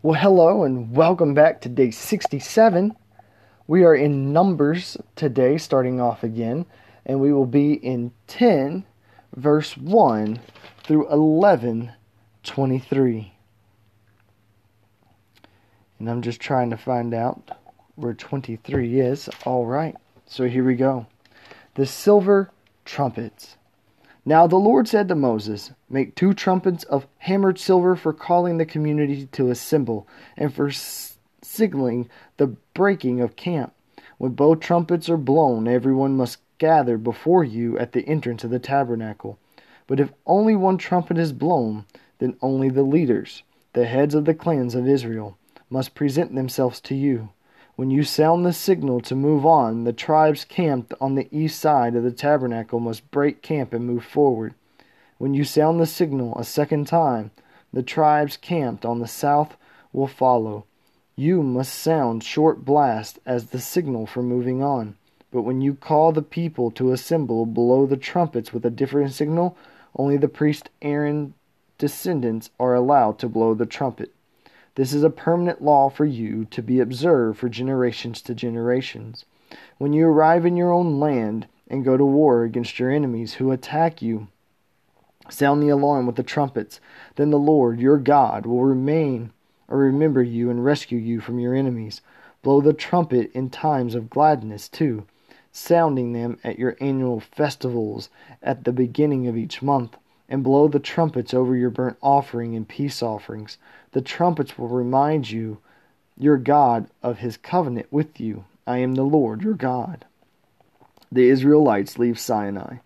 Well, hello and welcome back to day 67. We are in Numbers today, starting off again, and we will be in 10, verse 1 through 11, 23. And I'm just trying to find out where 23 is. All right, so here we go. The silver trumpets. Now the Lord said to Moses, Make two trumpets of hammered silver for calling the community to assemble, and for signaling the breaking of camp. When both trumpets are blown, everyone must gather before you at the entrance of the tabernacle. But if only one trumpet is blown, then only the leaders, the heads of the clans of Israel, must present themselves to you. When you sound the signal to move on, the tribes camped on the east side of the tabernacle must break camp and move forward. When you sound the signal a second time, the tribes camped on the south will follow. You must sound short blast as the signal for moving on. But when you call the people to assemble, blow the trumpets with a different signal. Only the priest Aaron's descendants are allowed to blow the trumpet. This is a permanent law for you to be observed for generations to generations. When you arrive in your own land and go to war against your enemies who attack you, sound the alarm with the trumpets. Then the Lord your God will remain or remember you and rescue you from your enemies. Blow the trumpet in times of gladness too, sounding them at your annual festivals at the beginning of each month and blow the trumpets over your burnt offering and peace offerings. The trumpets will remind you, your God, of his covenant with you. I am the Lord your God. The Israelites leave Sinai.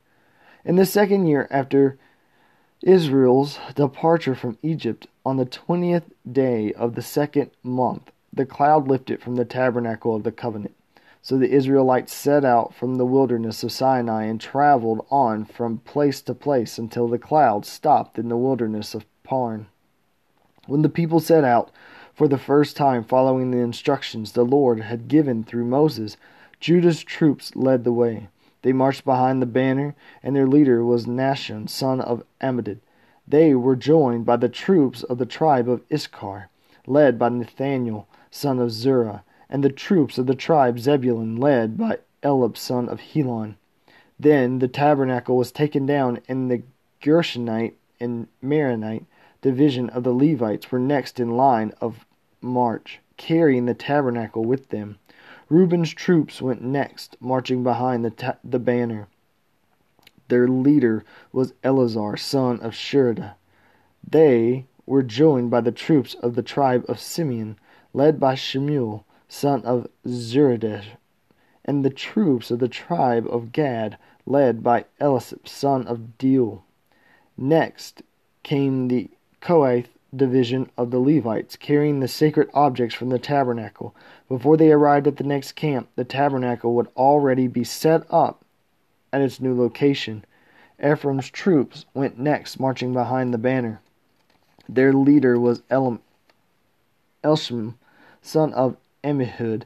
In the second year after Israel's departure from Egypt, on the twentieth day of the second month, the cloud lifted from the tabernacle of the covenant. So the Israelites set out from the wilderness of Sinai and traveled on from place to place until the cloud stopped in the wilderness of Paran. When the people set out for the first time following the instructions the Lord had given through Moses, Judah's troops led the way. They marched behind the banner, and their leader was Nahshon, son of Amminadab. They were joined by the troops of the tribe of Issachar, led by Nathaniel, son of Zuarah and the troops of the tribe Zebulun led by Eliab son of Helon. Then the tabernacle was taken down, and the Gershonite and Merarite division of the Levites were next in line of march, carrying the tabernacle with them. Reuben's troops went next, marching behind the, ta- the banner. Their leader was Eleazar, son of Sheridah. They were joined by the troops of the tribe of Simeon, led by Shemuel, son of Zurishadai, and the troops of the tribe of Gad, led by Eliasaph, son of Deuel. Next came the Kohath division of the Levites, carrying the sacred objects from the tabernacle. Before they arrived at the next camp, the tabernacle would already be set up at its new location. Ephraim's troops went next, marching behind the banner. Their leader was Elam, Elishama, son of Ammihud.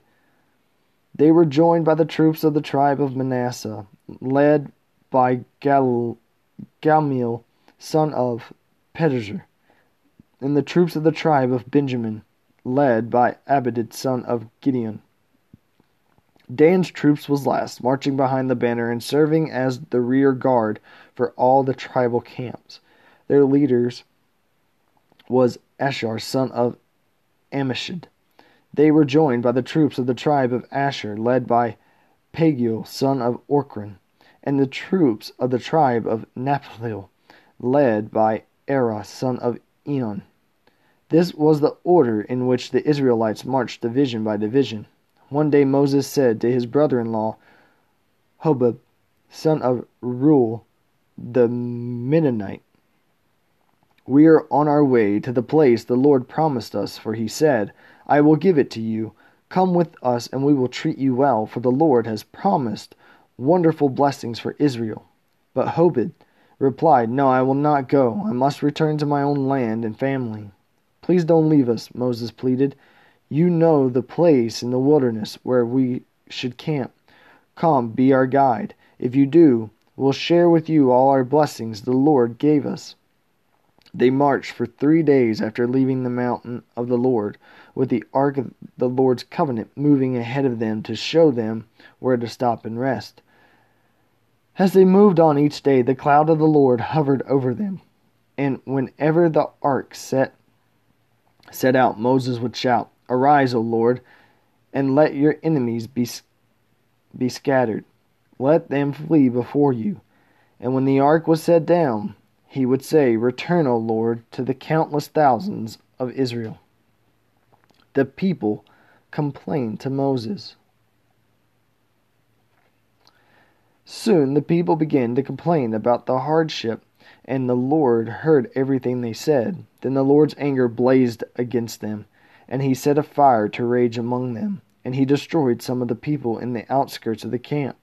They were joined by the troops of the tribe of Manasseh, led by Gal- Gamaliel, son of Pedahzur, and the troops of the tribe of Benjamin, led by Abidan, son of Gideon. Dan's troops was last, marching behind the banner and serving as the rear guard for all the tribal camps. Their leaders was Asher, son of Amishad. They were joined by the troops of the tribe of Asher, led by Pagiel, son of Ochran, and the troops of the tribe of Naphtali, led by Erah, son of Enon. This was the order in which the Israelites marched division by division. One day Moses said to his brother in law, Hobab, son of Reuel the Midianite, We are on our way to the place the Lord promised us, for he said, I will give it to you. Come with us, and we will treat you well, for the Lord has promised wonderful blessings for Israel. But Hobab replied, No, I will not go. I must return to my own land and family. Please don't leave us, Moses pleaded. You know the place in the wilderness where we should camp. Come, be our guide. If you do, we'll share with you all our blessings the Lord gave us. They marched for three days after leaving the mountain of the Lord, with the ark of the Lord's covenant moving ahead of them to show them where to stop and rest. As they moved on each day, the cloud of the Lord hovered over them, and whenever the ark set set out, Moses would shout, "Arise, O Lord, and let your enemies be be scattered; let them flee before you." And when the ark was set down, he would say, Return, O Lord, to the countless thousands of Israel. The people complained to Moses. Soon the people began to complain about the hardship, and the Lord heard everything they said. Then the Lord's anger blazed against them, and he set a fire to rage among them, and he destroyed some of the people in the outskirts of the camp.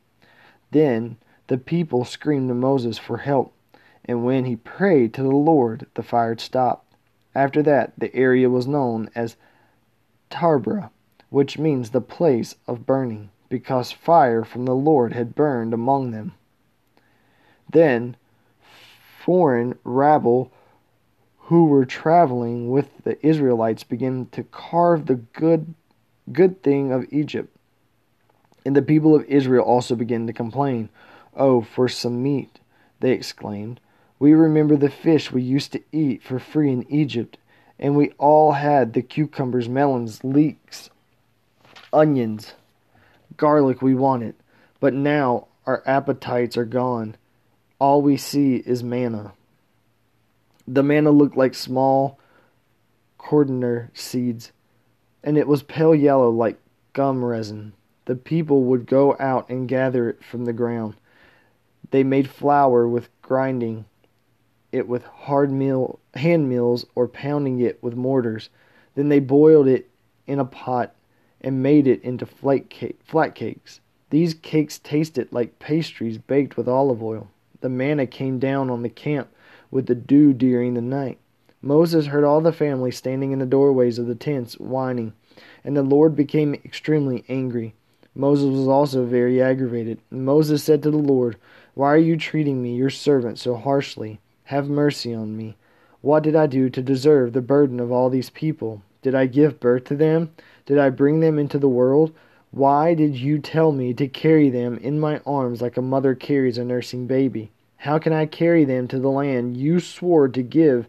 Then the people screamed to Moses for help and when he prayed to the Lord, the fire stopped. After that, the area was known as Taberah, which means the place of burning, because fire from the Lord had burned among them. Then foreign rabble who were traveling with the Israelites began to carve the good good thing of Egypt. And the people of Israel also began to complain. Oh, for some meat, they exclaimed. We remember the fish we used to eat for free in Egypt, and we all had the cucumbers, melons, leeks, onions, garlic we want it. But now our appetites are gone. All we see is manna. The manna looked like small coriander seeds, and it was pale yellow like gum resin. The people would go out and gather it from the ground. They made flour with grinding it with hard meal hand mills or pounding it with mortars. Then they boiled it in a pot and made it into flat, cake, flat cakes. These cakes tasted like pastries baked with olive oil. The manna came down on the camp with the dew during the night. Moses heard all the family standing in the doorways of the tents whining, and the Lord became extremely angry. Moses was also very aggravated. Moses said to the Lord, Why are you treating me, your servant, so harshly? Have mercy on me. What did I do to deserve the burden of all these people? Did I give birth to them? Did I bring them into the world? Why did you tell me to carry them in my arms like a mother carries a nursing baby? How can I carry them to the land you swore to give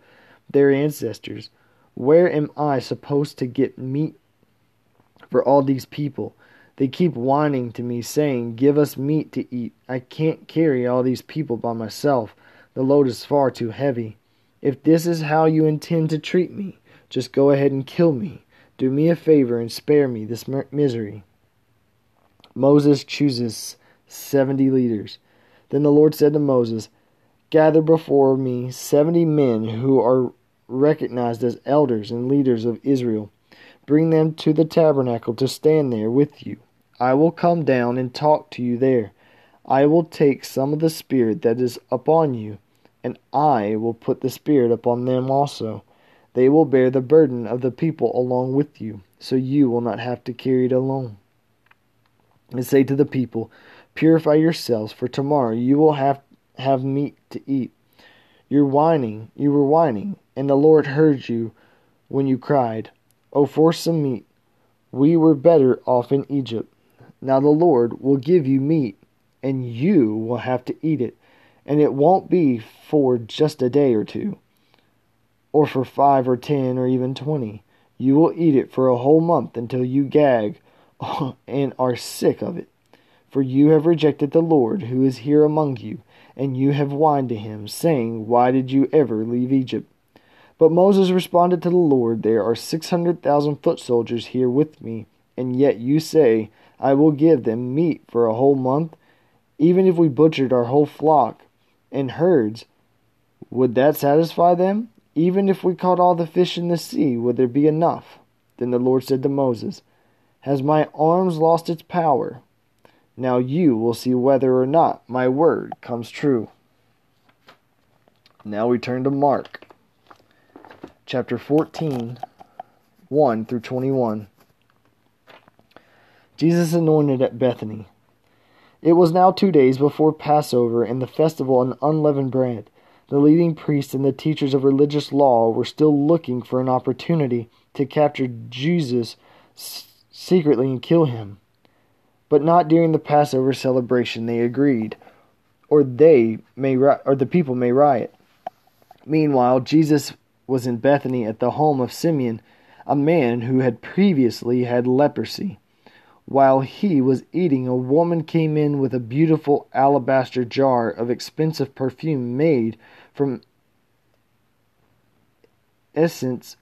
their ancestors? Where am I supposed to get meat for all these people? They keep whining to me, saying, Give us meat to eat. I can't carry all these people by myself. The load is far too heavy. If this is how you intend to treat me, just go ahead and kill me. Do me a favor and spare me this misery. Moses chooses 70 leaders. Then the Lord said to Moses, Gather before me 70 men who are recognized as elders and leaders of Israel. Bring them to the tabernacle to stand there with you. I will come down and talk to you there. I will take some of the Spirit that is upon you and I will put the Spirit upon them also. They will bear the burden of the people along with you, so you will not have to carry it alone. And say to the people, Purify yourselves, for tomorrow you will have, have meat to eat. You're whining, you were whining, and the Lord heard you when you cried, Oh, for some meat! We were better off in Egypt. Now the Lord will give you meat, and you will have to eat it and it won't be for just a day or two, or for five or ten or even twenty. You will eat it for a whole month until you gag and are sick of it. For you have rejected the Lord who is here among you, and you have whined to him, saying, Why did you ever leave Egypt? But Moses responded to the Lord, There are six hundred thousand foot soldiers here with me, and yet you say, I will give them meat for a whole month? Even if we butchered our whole flock, and herds, would that satisfy them? Even if we caught all the fish in the sea, would there be enough? Then the Lord said to Moses, Has my arms lost its power? Now you will see whether or not my word comes true. Now we turn to Mark chapter 14, 1 through 21. Jesus anointed at Bethany. It was now two days before Passover and the festival of unleavened bread. The leading priests and the teachers of religious law were still looking for an opportunity to capture Jesus secretly and kill him. But not during the Passover celebration, they agreed, or they may or the people may riot. Meanwhile, Jesus was in Bethany at the home of Simeon, a man who had previously had leprosy. While he was eating, a woman came in with a beautiful alabaster jar of expensive perfume made from essence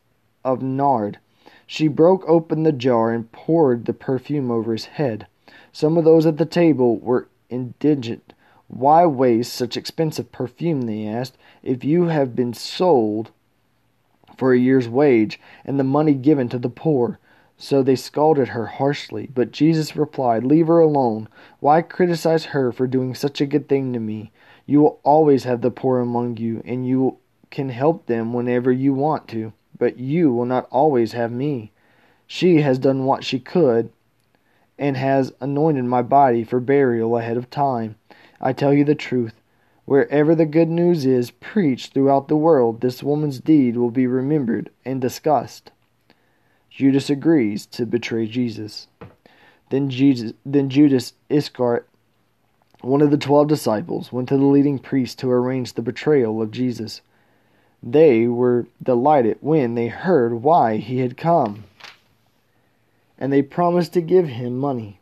of nard. She broke open the jar and poured the perfume over his head. Some of those at the table were indignant. Why waste such expensive perfume, they asked, if you have been sold for a year's wage and the money given to the poor? So they scolded her harshly. But Jesus replied, Leave her alone. Why criticize her for doing such a good thing to me? You will always have the poor among you, and you can help them whenever you want to, but you will not always have me. She has done what she could, and has anointed my body for burial ahead of time. I tell you the truth. Wherever the good news is preached throughout the world, this woman's deed will be remembered and discussed. Judas agrees to betray Jesus. Then Jesus, then Judas Iscariot, one of the twelve disciples, went to the leading priests to arrange the betrayal of Jesus. They were delighted when they heard why he had come, and they promised to give him money.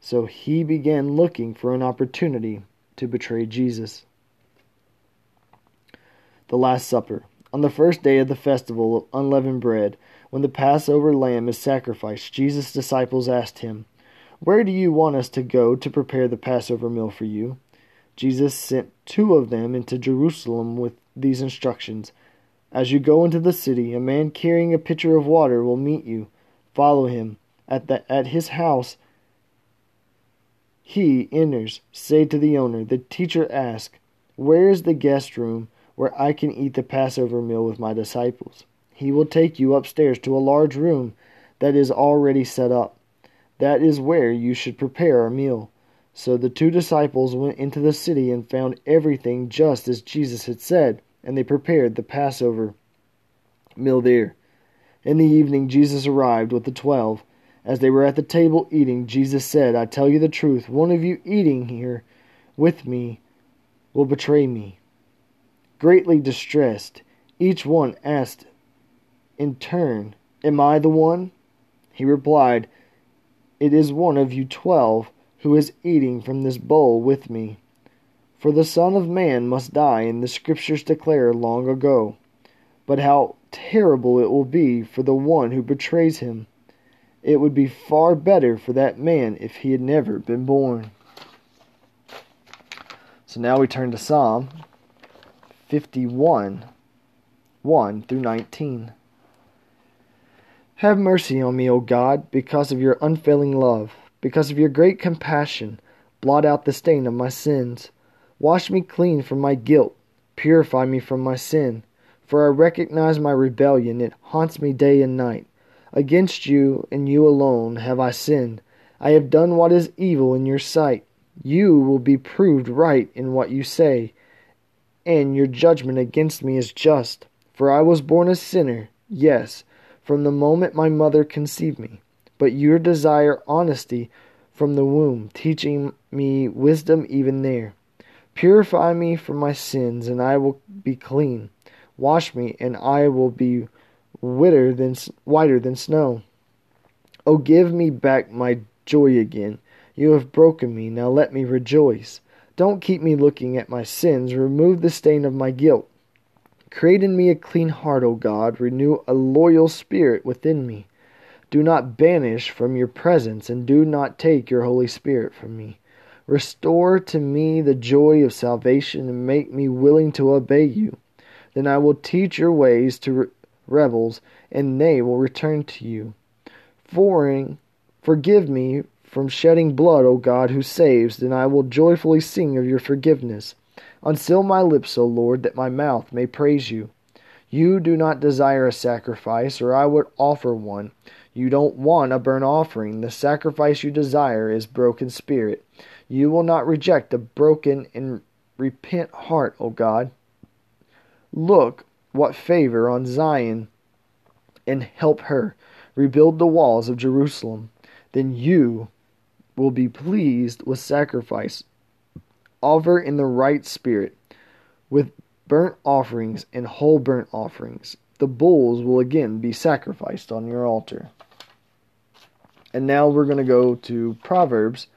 So he began looking for an opportunity to betray Jesus. The Last Supper. On the first day of the festival of unleavened bread, when the Passover lamb is sacrificed, Jesus' disciples asked him, Where do you want us to go to prepare the Passover meal for you? Jesus sent two of them into Jerusalem with these instructions As you go into the city, a man carrying a pitcher of water will meet you. Follow him. At, the, at his house, he enters. Say to the owner, The teacher asks, Where is the guest room where I can eat the Passover meal with my disciples? He will take you upstairs to a large room that is already set up. That is where you should prepare our meal. So the two disciples went into the city and found everything just as Jesus had said, and they prepared the Passover meal there. In the evening, Jesus arrived with the twelve. As they were at the table eating, Jesus said, I tell you the truth, one of you eating here with me will betray me. Greatly distressed, each one asked in turn, Am I the one? He replied, It is one of you twelve who is eating from this bowl with me. For the Son of Man must die, and the Scriptures declare long ago. But how terrible it will be for the one who betrays him! It would be far better for that man if he had never been born. So now we turn to Psalm 51 1 through 19. Have mercy on me, O God, because of your unfailing love, because of your great compassion. Blot out the stain of my sins. Wash me clean from my guilt. Purify me from my sin. For I recognize my rebellion. It haunts me day and night. Against you and you alone have I sinned. I have done what is evil in your sight. You will be proved right in what you say, and your judgment against me is just. For I was born a sinner, yes, from the moment my mother conceived me. But your desire honesty from the womb, teaching me wisdom even there. Purify me from my sins, and I will be clean. Wash me, and I will be whiter than, whiter than snow. Oh, give me back my joy again. You have broken me, now let me rejoice. Don't keep me looking at my sins. Remove the stain of my guilt. Create in me a clean heart, O God. Renew a loyal spirit within me. Do not banish from your presence, and do not take your Holy Spirit from me. Restore to me the joy of salvation, and make me willing to obey you. Then I will teach your ways to re- rebels, and they will return to you. Foring, forgive me from shedding blood, O God, who saves, then I will joyfully sing of your forgiveness. Unseal my lips, O Lord, that my mouth may praise you. You do not desire a sacrifice, or I would offer one. You don't want a burnt offering. The sacrifice you desire is broken spirit. You will not reject a broken and repent heart, O God. look what favor on Zion and help her rebuild the walls of Jerusalem. Then you will be pleased with sacrifice. Offer in the right spirit, with burnt offerings and whole burnt offerings. The bulls will again be sacrificed on your altar. And now we're going to go to Proverbs.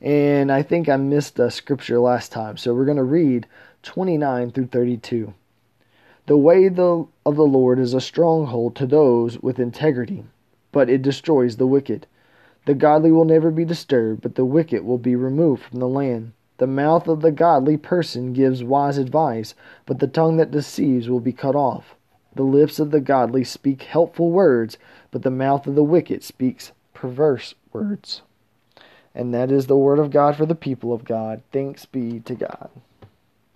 And I think I missed a scripture last time. So we're going to read 29 through 32. The way of the Lord is a stronghold to those with integrity, but it destroys the wicked. The godly will never be disturbed, but the wicked will be removed from the land. The mouth of the godly person gives wise advice, but the tongue that deceives will be cut off. The lips of the godly speak helpful words, but the mouth of the wicked speaks perverse words. And that is the word of God for the people of God. Thanks be to God.